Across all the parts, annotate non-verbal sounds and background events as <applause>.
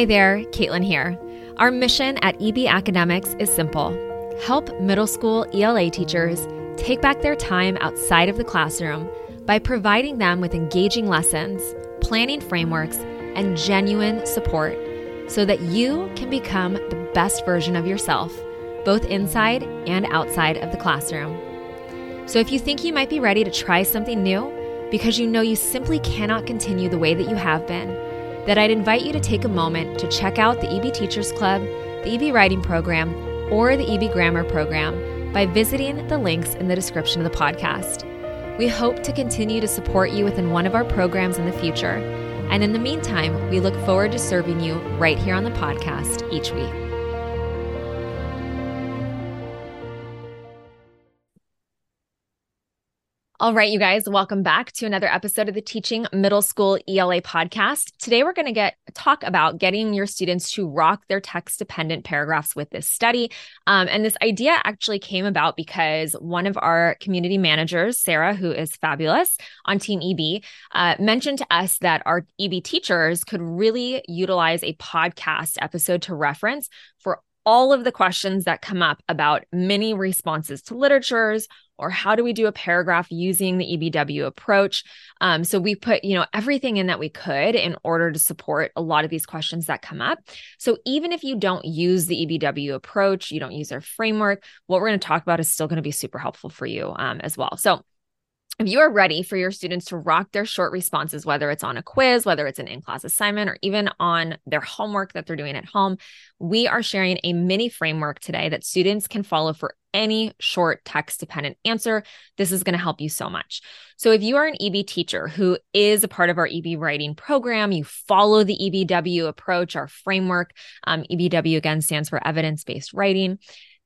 Hi there, Caitlin here. Our mission at EB Academics is simple help middle school ELA teachers take back their time outside of the classroom by providing them with engaging lessons, planning frameworks, and genuine support so that you can become the best version of yourself, both inside and outside of the classroom. So if you think you might be ready to try something new because you know you simply cannot continue the way that you have been, then I'd invite you to take a moment to check out the EB Teachers Club, the EB Writing Program, or the EB Grammar Program by visiting the links in the description of the podcast. We hope to continue to support you within one of our programs in the future. And in the meantime, we look forward to serving you right here on the podcast each week. All right, you guys, welcome back to another episode of the Teaching Middle School ELA podcast. Today we're going to get talk about getting your students to rock their text dependent paragraphs with this study. Um, and this idea actually came about because one of our community managers, Sarah, who is fabulous on Team EB, uh, mentioned to us that our EB teachers could really utilize a podcast episode to reference for all of the questions that come up about many responses to literatures or how do we do a paragraph using the EBW approach? Um, so we put, you know, everything in that we could in order to support a lot of these questions that come up. So even if you don't use the EBW approach, you don't use our framework, what we're going to talk about is still going to be super helpful for you um, as well. So if you are ready for your students to rock their short responses, whether it's on a quiz, whether it's an in class assignment, or even on their homework that they're doing at home, we are sharing a mini framework today that students can follow for any short text dependent answer. This is going to help you so much. So, if you are an EB teacher who is a part of our EB writing program, you follow the EBW approach, our framework. Um, EBW again stands for evidence based writing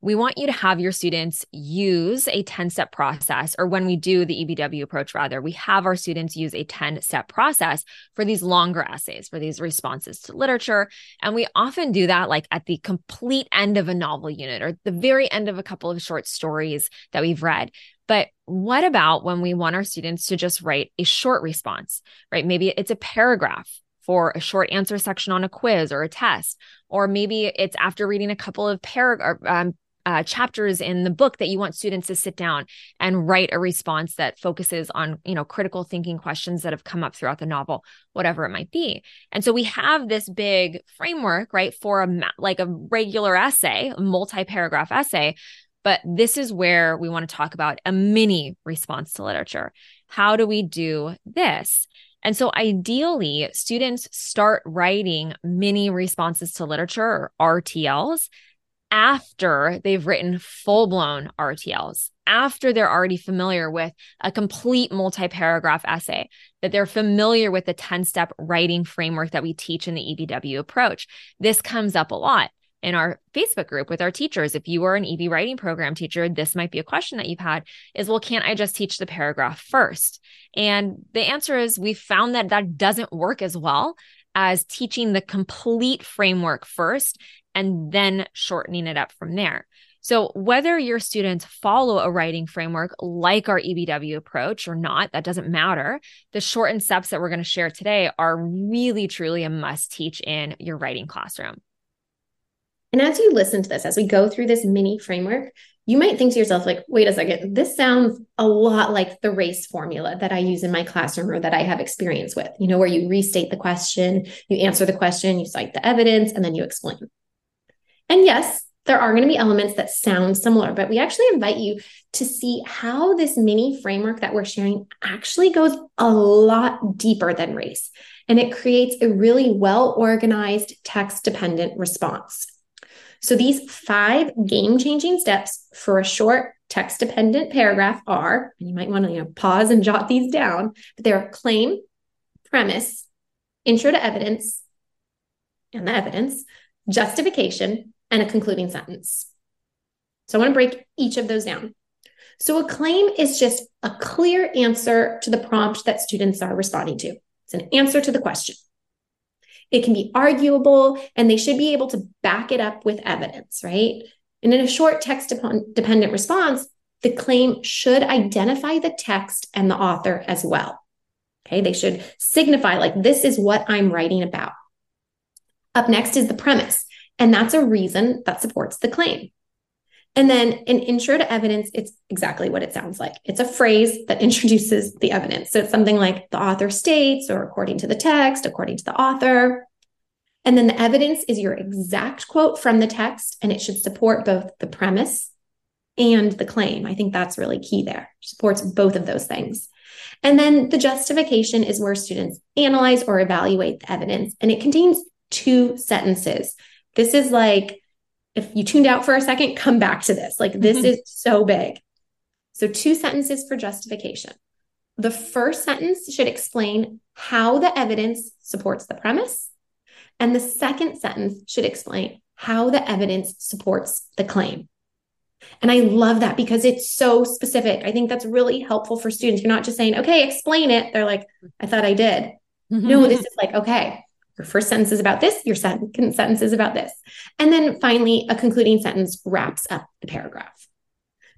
we want you to have your students use a 10 step process, or when we do the EBW approach, rather, we have our students use a 10 step process for these longer essays, for these responses to literature. And we often do that like at the complete end of a novel unit or the very end of a couple of short stories that we've read. But what about when we want our students to just write a short response, right? Maybe it's a paragraph for a short answer section on a quiz or a test, or maybe it's after reading a couple of paragraph um, uh, chapters in the book that you want students to sit down and write a response that focuses on you know critical thinking questions that have come up throughout the novel whatever it might be. And so we have this big framework right for a like a regular essay multi-paragraph essay but this is where we want to talk about a mini response to literature. How do we do this? And so ideally, students start writing mini responses to literature or RTLs after they've written full blown RTLs, after they're already familiar with a complete multi paragraph essay, that they're familiar with the 10 step writing framework that we teach in the EBW approach. This comes up a lot in our Facebook group with our teachers. If you are an EB writing program teacher, this might be a question that you've had is, well, can't I just teach the paragraph first? And the answer is we found that that doesn't work as well as teaching the complete framework first and then shortening it up from there. So, whether your students follow a writing framework like our EBW approach or not, that doesn't matter. The shortened steps that we're going to share today are really, truly a must teach in your writing classroom. And as you listen to this, as we go through this mini framework, you might think to yourself, like, wait a second, this sounds a lot like the race formula that I use in my classroom or that I have experience with, you know, where you restate the question, you answer the question, you cite the evidence, and then you explain. And yes, there are going to be elements that sound similar, but we actually invite you to see how this mini framework that we're sharing actually goes a lot deeper than race. And it creates a really well organized text dependent response. So these five game changing steps for a short text dependent paragraph are, and you might want to you know, pause and jot these down, but they're claim, premise, intro to evidence, and the evidence, justification, and a concluding sentence. So I want to break each of those down. So a claim is just a clear answer to the prompt that students are responding to. It's an answer to the question. It can be arguable and they should be able to back it up with evidence, right? And in a short text dependent response, the claim should identify the text and the author as well. Okay, they should signify like this is what I'm writing about. Up next is the premise, and that's a reason that supports the claim. And then an intro to evidence, it's exactly what it sounds like. It's a phrase that <laughs> introduces the evidence. So it's something like the author states, or according to the text, according to the author. And then the evidence is your exact quote from the text, and it should support both the premise and the claim. I think that's really key there. Supports both of those things. And then the justification is where students analyze or evaluate the evidence, and it contains two sentences. This is like if you tuned out for a second, come back to this. Like, this mm-hmm. is so big. So, two sentences for justification. The first sentence should explain how the evidence supports the premise. And the second sentence should explain how the evidence supports the claim. And I love that because it's so specific. I think that's really helpful for students. You're not just saying, okay, explain it. They're like, I thought I did. Mm-hmm. No, this is like, okay, your first sentence is about this, your second sentence is about this. And then finally, a concluding sentence wraps up the paragraph.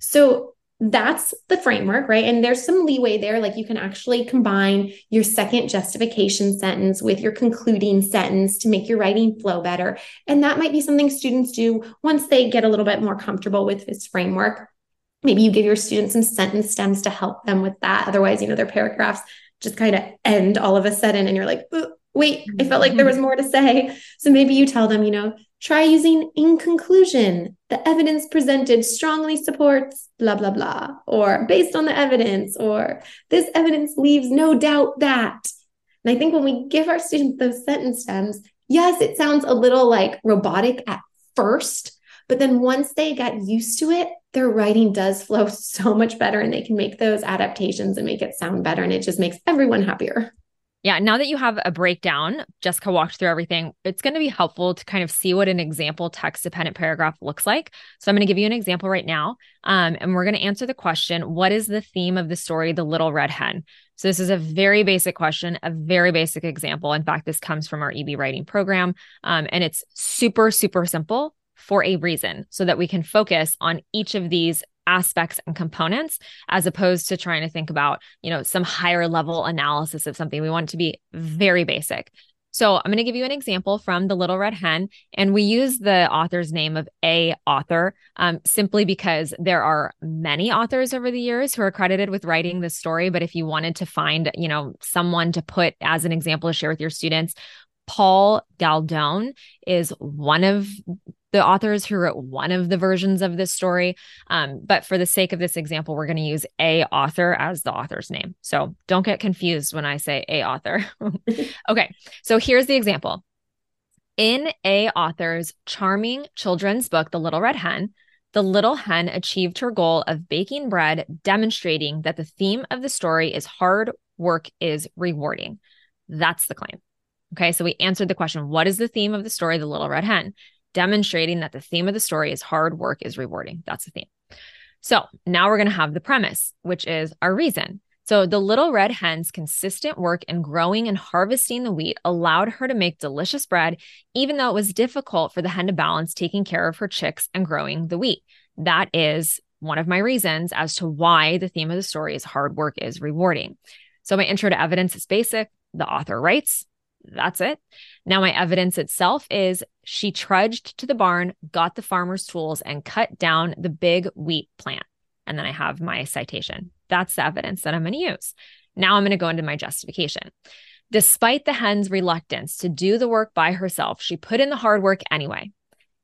So that's the framework, right? And there's some leeway there. Like you can actually combine your second justification sentence with your concluding sentence to make your writing flow better. And that might be something students do once they get a little bit more comfortable with this framework. Maybe you give your students some sentence stems to help them with that. Otherwise, you know, their paragraphs just kind of end all of a sudden and you're like, wait, I felt like there was mm-hmm. more to say. So maybe you tell them, you know, try using in conclusion, the evidence presented strongly supports blah, blah, blah, or based on the evidence, or this evidence leaves no doubt that. And I think when we give our students those sentence stems, yes, it sounds a little like robotic at first, but then once they get used to it, their writing does flow <laughs> so much better and they can make those adaptations and make it sound better. And it just makes everyone happier. Yeah, now that you have a breakdown, Jessica walked through everything, it's going to be helpful to kind of see what an example text dependent paragraph looks like. So I'm going to give you an example right now. Um, and we're going to answer the question What is the theme of the story, The Little Red Hen? So this is a very basic question, a very basic example. In fact, this comes from our EB writing program. Um, and it's super, super simple for a reason so that we can focus on each of these aspects and components as opposed to trying to think about you know some higher level analysis of something. We want to be very basic. So i'm going to give you an example from the little red hen and we use the author's name of a author um, simply because there are many authors over the years who are credited with writing this story but if you wanted to find you know someone to put as an example to share with your students Paul Galdone is one of the authors who wrote one of the versions of this story. Um, but for the sake of this example, we're going to use a author as the author's name. So don't get confused when I say a author. <laughs> okay, so here's the example. In a author's charming children's book, The Little Red Hen, the little hen achieved her goal of baking bread, demonstrating that the theme of the story is hard work is rewarding. That's the claim. Okay, so we answered the question What is the theme of the story, The Little Red Hen? Demonstrating that the theme of the story is hard work is rewarding. That's the theme. So now we're going to have the premise, which is our reason. So the little red hen's consistent work in growing and harvesting the wheat allowed her to make delicious bread, even though it was difficult for the hen to balance taking care of her chicks and growing the wheat. That is one of my reasons as to why the theme of the story is hard work is rewarding. So my intro to evidence is basic. The author writes, that's it. Now, my evidence itself is she trudged to the barn, got the farmer's tools, and cut down the big wheat plant. And then I have my citation. That's the evidence that I'm going to use. Now I'm going to go into my justification. Despite the hen's reluctance to do the work by herself, she put in the hard work anyway.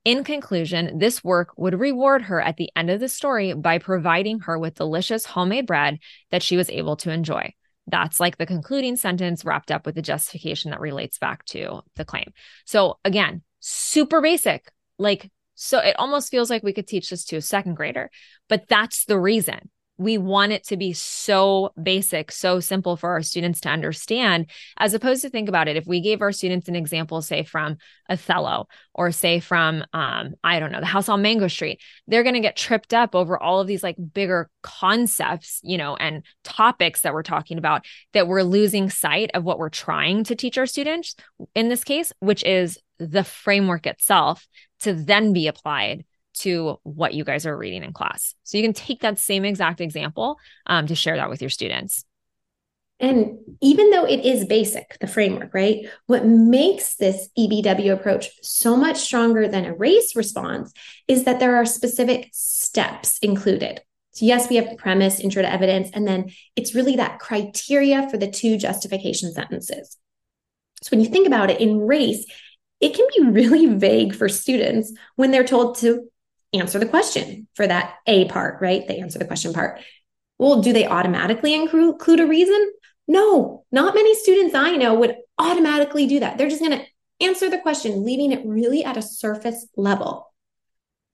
In conclusion, this work would reward her at the end of the story by providing her with delicious homemade bread that she was able to enjoy. That's like the concluding sentence wrapped up with the justification that relates back to the claim. So again, super basic. Like, so it almost feels like we could teach this to a second grader, but that's the reason we want it to be so basic, so simple for our students to understand, as opposed to think about it. If we gave our students an example, say from Othello or say from, um, I don't know, the house on Mango Street, they're going to get tripped up over all of these like bigger concepts, you know, and topics that we're talking about that we're losing sight of what we're trying to teach our students in this case, which is the framework itself to then be applied to what you guys are reading in class. So you can take that same exact example um, to share that with your students. And even though it is basic, the framework, right? What makes this EBW approach so much stronger than a race response is that there are specific steps included. So, yes, we have premise, intro to evidence, and then it's really that criteria for the two justification sentences. So, when you think about it in race, it can be really <laughs> vague for students when they're told to answer the question for that A part, right? They answer the question part. Well, do they automatically include a reason? No, not many students I know would automatically do that. They're just going to answer the question, leaving it really at a surface level.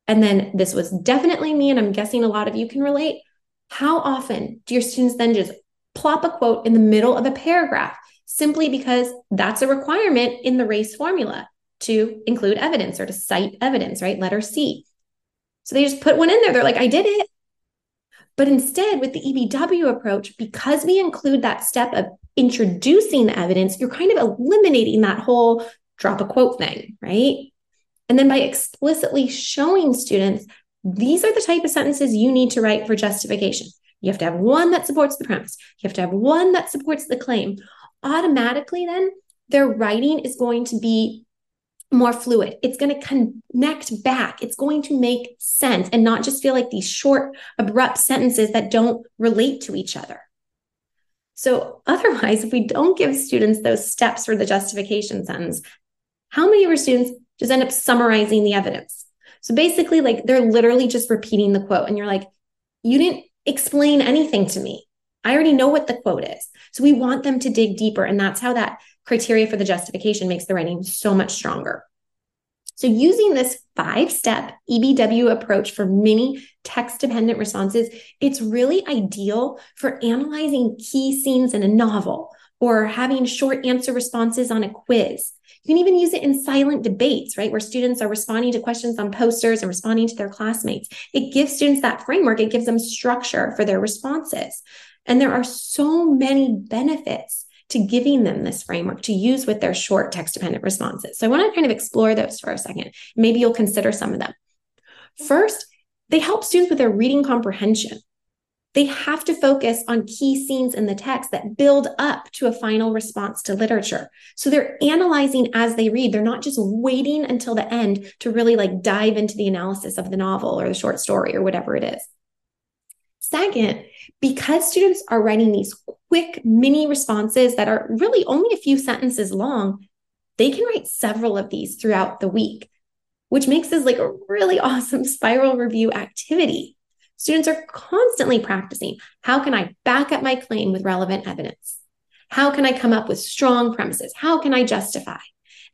And then this was definitely me, and I'm guessing a lot of you can relate. How often do your students then just plop a quote in the middle of a paragraph simply because that's a requirement in the race formula to include evidence or to cite evidence, right? Letter C. So they just put one in there. They're like, I did it. But instead, with the EBW approach, because we include that step of introducing the evidence, you're kind of eliminating that whole drop a quote thing, right? And then by explicitly showing students, these are the type of sentences you need to write for justification. You have to have one that supports the premise, you have to have one that supports the claim. Automatically, then, their writing is going to be more fluid. It's going to connect back. It's going to make sense and not just feel like these short, abrupt sentences that don't relate to each other. So, otherwise, if we don't give students those steps for the justification sentence, how many of our students just end up summarizing the evidence? So, basically, like they're literally just repeating the quote, and you're like, you didn't explain anything to me. I already know what the quote is. So, we want them to dig deeper. And that's how that criteria for the justification makes the writing so much stronger. So, using this five step EBW approach for mini text dependent responses, it's really ideal for analyzing key scenes in a novel or having short answer responses on a quiz. You can even use it in silent debates, right? Where students are responding to questions on posters and responding to their classmates. It gives students that framework, it gives them structure for their responses. And there are so many benefits to giving them this framework to use with their short text dependent responses. So I want to kind of explore those for a second. Maybe you'll consider some of them. First, they help students with their reading comprehension. They have to focus on key scenes in the text that build up to a final response to literature. So they're analyzing as they read. They're not just waiting until the end to really like dive into the analysis of the novel or the short story or whatever it is. Second, because students are writing these quick mini responses that are really only a few sentences long, they can write several of these throughout the week, which makes this like a really <laughs> awesome spiral review activity. Students are constantly practicing how can I back up my claim with relevant evidence? How can I come up with strong premises? How can I justify?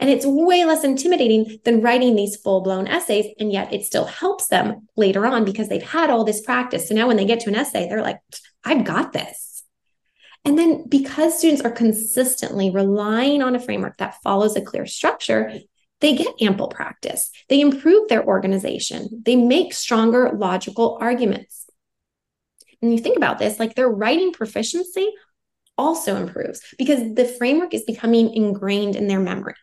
And it's way less intimidating than writing these full blown essays. And yet it still helps them later on because they've had all this practice. So now when they get to an essay, they're like, I've got this. And then because students are consistently relying on a framework that follows a clear structure, they get ample practice. They improve their organization. They make stronger logical arguments. And you think about this, like their writing proficiency also improves because the framework is becoming ingrained in their memory.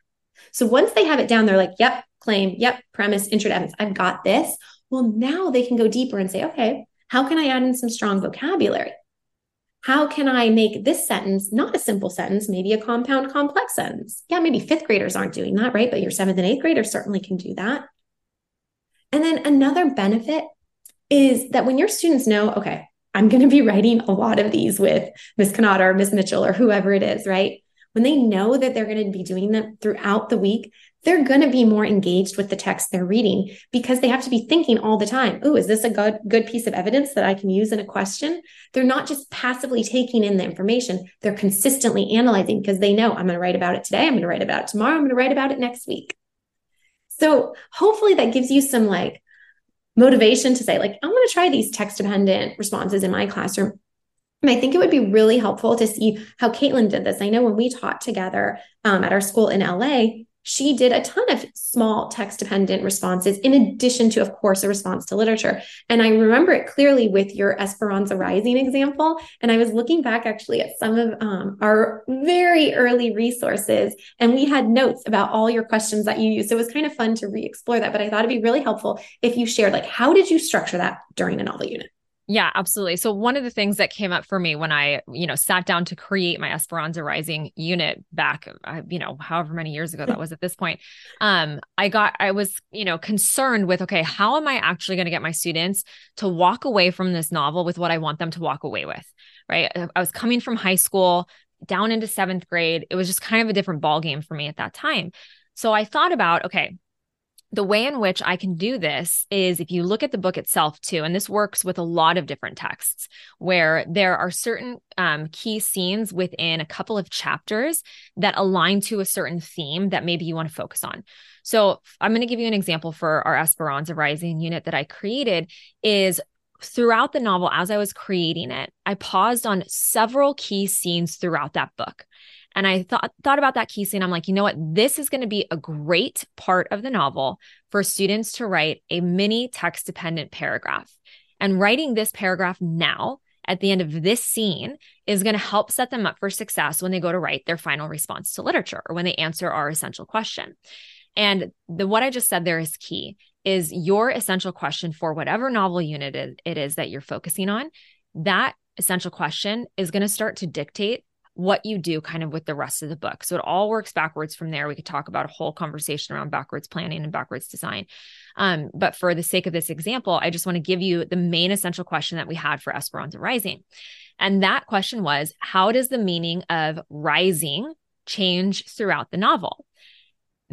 So once they have it down, they're like, yep, claim, yep, premise, intro to evidence, I've got this. Well, now they can go deeper and say, okay, how can I add in some strong vocabulary? How can I make this sentence not a simple sentence, maybe a compound complex sentence? Yeah, maybe fifth graders aren't doing that, right? But your seventh and eighth graders certainly can do that. And then another benefit is that when your students know, okay, I'm going to be writing a lot of these with Miss Kanata or Miss Mitchell or whoever it is, right? When they know that they're going to be doing them throughout the week, they're going to be more engaged with the text they're reading because they have to be thinking all the time, oh, is this a good, good piece of evidence that I can use in a question? They're not just passively taking in the information, they're consistently analyzing because they know I'm going to write about it today, I'm going to write about it tomorrow, I'm going to write about it next week. So hopefully that gives you some like motivation to say, like, I'm going to try these text dependent responses in my classroom and I think it would be really helpful to see how Caitlin did this. I know when we taught together um, at our school in LA, she did a ton of small text dependent responses in addition to, of course, a response to literature. And I remember it clearly with your Esperanza Rising example. And I was looking back actually at some of um, our very early resources, and we had notes about all your questions that you used. So it was kind of fun to re explore that. But I thought it'd be really helpful if you shared, like, how did you structure that during a novel unit? Yeah, absolutely. So one of the things that came up for me when I, you know, sat down to create my Esperanza Rising unit back, uh, you know, however many years ago that was at this point, um, I got, I was, you know, concerned with, okay, how am I actually going to get my students to walk away from this novel with what I want them to walk away with, right? I was coming from high school down into seventh grade. It was just kind of a different ball game for me at that time. So I thought about, okay, the way in which I can do this is if you look at the book itself too, and this works with a lot of different texts where there are certain um, key scenes within a couple of chapters that align to a certain theme that maybe you want to focus on. So I'm going to give you an example for our Esperanza Rising unit that I created is throughout the novel as I was creating it, I paused on several key scenes throughout that book. And I thought thought about that key scene. I'm like, you know what? This is going to be a great part of the novel for students to write a mini text dependent paragraph. And writing this paragraph now at the end of this scene is going to help set them up for success when they go to write their final response to literature or when they answer our essential question. And the what I just said there is key is your essential question for whatever novel unit it is that you're focusing on. That essential question is going to start to dictate what you do kind of with the rest of the book. So it all works backwards from there. We could talk about a whole conversation around backwards planning and backwards design. Um, but for the sake of this example, I just want to give you the main essential question that we had for Esperanza Rising. And that question was How does the meaning of rising change throughout the novel?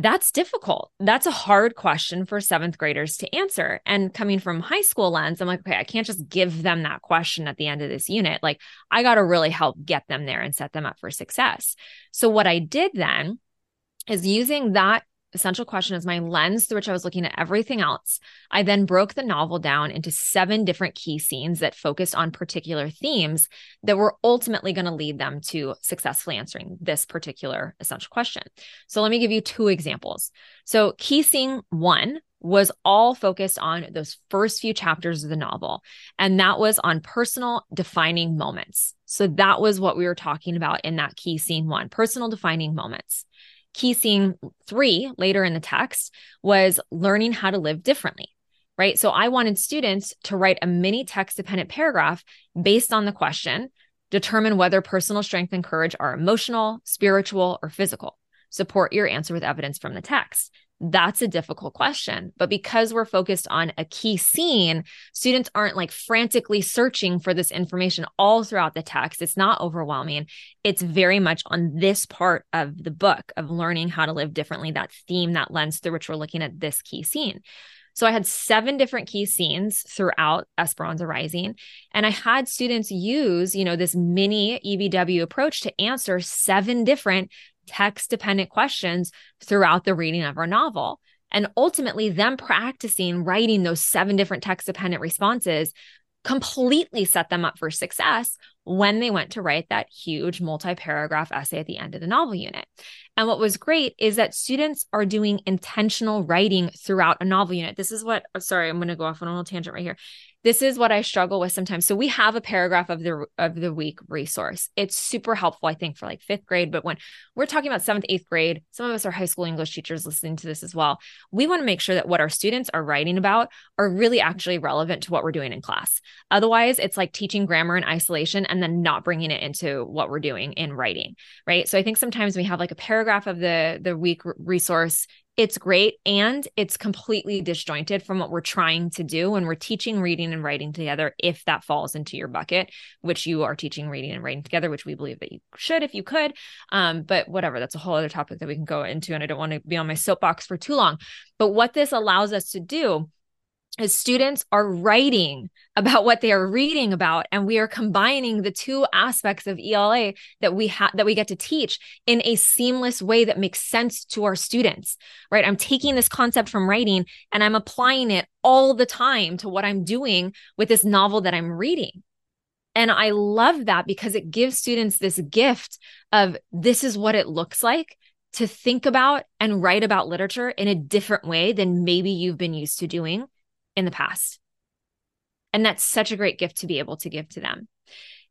That's difficult. That's a hard question for seventh graders to answer. And coming from high school lens, I'm like, okay, I can't just give them that question at the end of this unit. Like, I got to really help get them there and set them up for success. So, what I did then is using that essential question as my lens through which I was looking at everything else. I then broke the novel down into seven different key scenes that focused on particular themes that were ultimately going to lead them to successfully answering this particular essential question. So let me give you two examples. So, key scene one was all focused on those first few chapters of the novel, and that was on personal defining moments. So, that was what we were talking about in that key scene one personal defining moments key scene three later in the text was learning how to live differently right? So i wanted students to write a mini text dependent paragraph based on the question determine whether personal strength and courage are emotional spiritual or physical. Support your answer with evidence from the text that's a difficult question. But because we're focused on a key scene, students aren't like frantically searching for this information all throughout the text. It's not overwhelming. It's very much on this part of the book of learning how to live differently, that theme, that lens through which we're looking at this key scene. So I had seven different key scenes throughout Esperanza Rising. And I had students use, you know, this mini EBW approach to answer seven different text dependent questions throughout the reading of our novel. And ultimately, them practicing writing those seven different text dependent responses completely set them up for success when they went to write that huge multi paragraph essay at the end of the novel unit. And what was great is that students are doing intentional writing throughout a novel unit. This is what, oh, sorry, I'm going to go off on a little tangent right here this is what I struggle with sometimes. So we have a paragraph of the of the week resource. It's super helpful, I think, for like fifth grade. But when we're talking about seventh, eighth grade, some of us are high school English teachers listening to this as well. We want to make sure that what our students are writing about are really actually relevant to what we're doing in class. Otherwise, it's like teaching grammar in isolation and then not bringing it into what we're doing in writing, right? So I think sometimes we have like a paragraph of the the week resource it's great and it's completely disjointed from what we're trying to do when we're teaching reading and writing together if that falls into your bucket which you are teaching reading and writing together which we believe that you should if you could. Um, but whatever that's a whole other topic that we can go into and i don't want to be on my soapbox for too long. But what this allows us to do as students are writing about what they are reading about and we are combining the two aspects of ELA that we have that we get to teach in a seamless way that makes sense to our students right? I'm taking this concept from writing and i'm applying it all the time to what i'm doing with this novel that i'm reading. And i love that because it gives students this gift of this is what it looks like to think about and write about literature in a different way than maybe you've been used to doing in the past. And that's such a great gift to be able to give to them.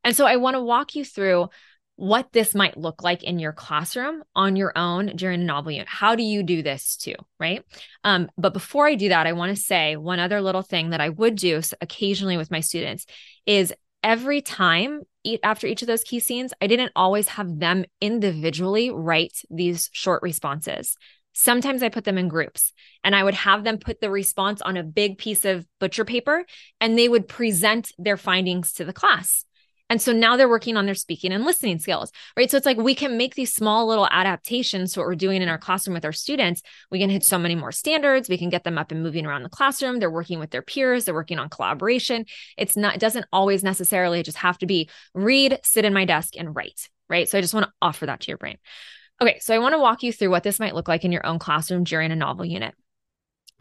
And so I want to walk you through what this might look like in your classroom on your own during a novel unit. How do you do this too? Right. Um, but before I do that, I want to say one other little thing that I would do occasionally with my students is every time after each of those key scenes, I didn't always have them individually write these short responses. Sometimes I put them in groups and I would have them put the response on a big piece of butcher paper and they would present their findings to the class. And so now they're working on their speaking and listening skills, right? So it's like we can make these small little adaptations to what we're doing in our classroom with our students. We can hit so many more standards. We can get them up and moving around the classroom. They're working with their peers. They're working on collaboration. It's not, it doesn't always necessarily just have to be read, sit in my desk and write, right? So I just want to offer that to your brain. Okay. So I want to walk you through what this might look like in your own classroom during a novel unit.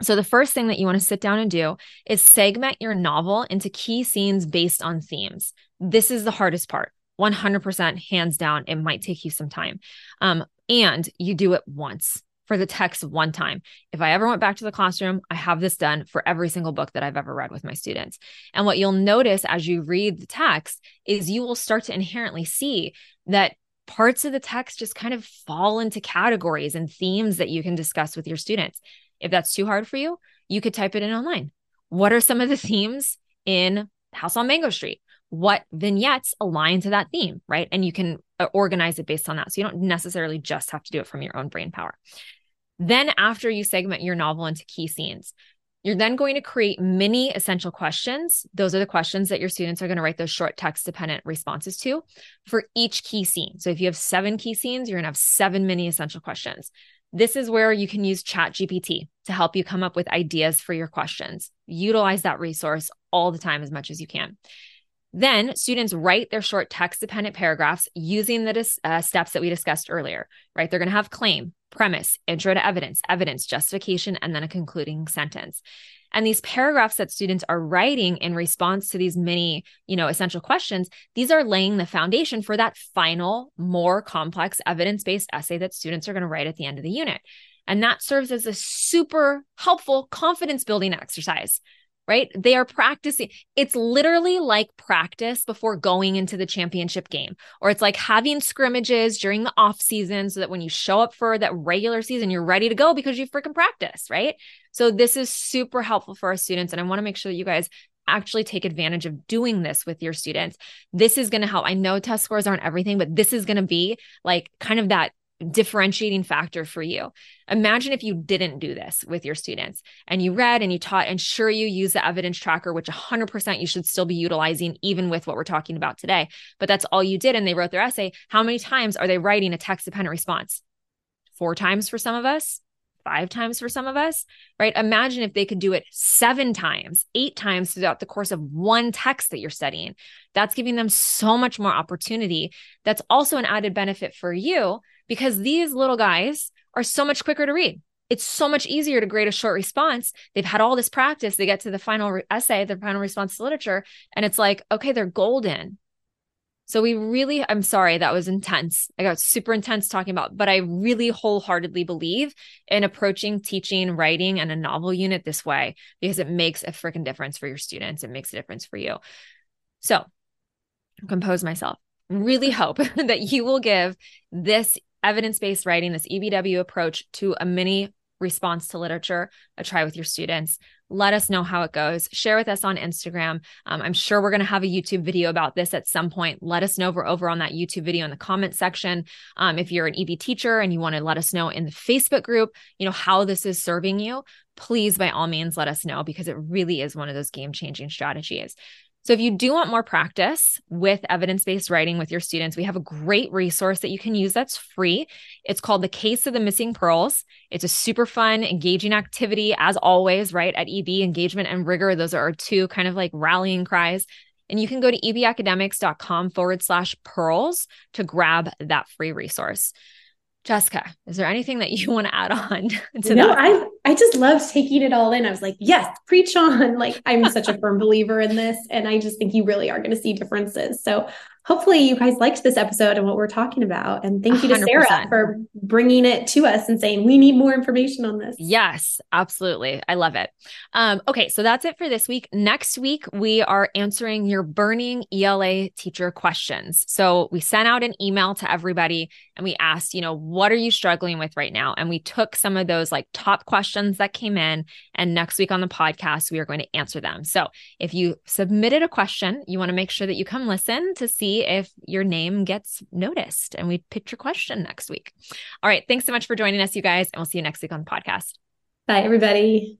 So, the first thing that you want to sit down and do is segment your novel into key scenes based on themes. This is the hardest part. 100% hands down. It might take you some time. Um, and you do it once for the text one time. If I ever went back to the classroom, I have this done for every single book that I've ever read with my students. And what you'll notice as you read the text is you will start to inherently see that parts of the text just kind of fall into categories and themes that you can discuss with your students. If that's too hard for you, you could type it in online. What are some of the themes in House on Mango Street? What vignettes align to that theme, right? And you can uh, organize it based on that. So you don't necessarily just have to do it from your own brain power. Then, after you segment your novel into key scenes, you're then going to create mini essential questions. Those are the questions that your students are going to write those short text dependent responses to for each key scene. So if you have seven key scenes, you're going to have seven mini essential questions. This is where you can use ChatGPT to help you come up with ideas for your questions. Utilize that resource all the time as much as you can. Then students write their short text dependent paragraphs using the dis- uh, steps that we discussed earlier, right? They're going to have claim, premise, intro to evidence, evidence, justification, and then a concluding sentence. And these paragraphs that students are writing in response to these many, you know, essential questions, these are laying the foundation for that final, more complex evidence-based essay that students are going to write at the end of the unit. And that serves as a super helpful confidence building exercise right? They are practicing. It's literally like practice before going into the championship game, or it's like having scrimmages during the off season so that when you show up for that regular season, you're ready to go because you freaking practice, right? So this is super helpful for our students. And I want to make sure that you guys actually take advantage of doing this with your students. This is going to help. I know test scores aren't everything, but this is going to be like kind of that differentiating factor for you. Imagine if you didn't do this with your students and you read and you taught, and sure, you use the evidence tracker, which 100% you should still be utilizing, even with what we're talking about today. But that's all you did. And they wrote their essay. How many times are they writing a text dependent response? Four times for some of us, five times for some of us, right? Imagine if they could do it seven times, eight times throughout the course of one text that you're studying. That's giving them so much more opportunity. That's also an added benefit for you because these little guys are so much quicker to read. It's so much easier to grade a short response. They've had all this practice. They get to the final re- essay, the final response to literature, and it's like, okay, they're golden. So we really, I'm sorry, that was intense. I got super intense talking about, but I really wholeheartedly believe in approaching teaching, writing, and a novel unit this way because it makes a freaking difference for your students. It makes a difference for you. So compose myself. Really <laughs> hope <laughs> that you will give this evidence based writing, this EBW approach to a mini response to literature, a try with your students. Let us know how it goes. Share with us on Instagram. Um, I'm sure we're going to have a YouTube video about this at some point. Let us know over, over on that YouTube video in the comment section. Um, if you're an EB teacher and you want to let us know in the Facebook group, you know, how this is serving you, please by all means let us know because it really is one of those game changing strategies. So, if you do want more practice with evidence based writing with your students, we have a great resource that you can use that's free. It's called The Case of the Missing Pearls. It's a super fun, engaging activity, as always, right? At EB, engagement and rigor, those are our two kind of like rallying cries. And you can go to ebacademics.com forward slash pearls to grab that free resource. Jessica, is there anything that you <laughs> want to add on <laughs> to no, that? I I just loved taking it all in. I was like, yes, preach on. <laughs> Like I'm such a firm believer in this. And I just think you really are going to see differences. So hopefully you guys liked this episode and what we're talking about. And thank you to 100%. Sarah for bringing it to us and saying, we need more information on this. Yes, absolutely. I love it. Um, okay, so that's it for this week. Next week, we are answering your burning ELA teacher questions. So we sent out an email to everybody and we asked, you know, what are you struggling with right now? And we took some of those like top questions that came in. And next week on the podcast, we are going to answer them. So if you submitted a question, you want to make sure that you come listen to see if your name gets noticed and we pick your question next week. All right. Thanks so much for joining us, you guys. And we'll see you next week on the podcast. Bye, everybody.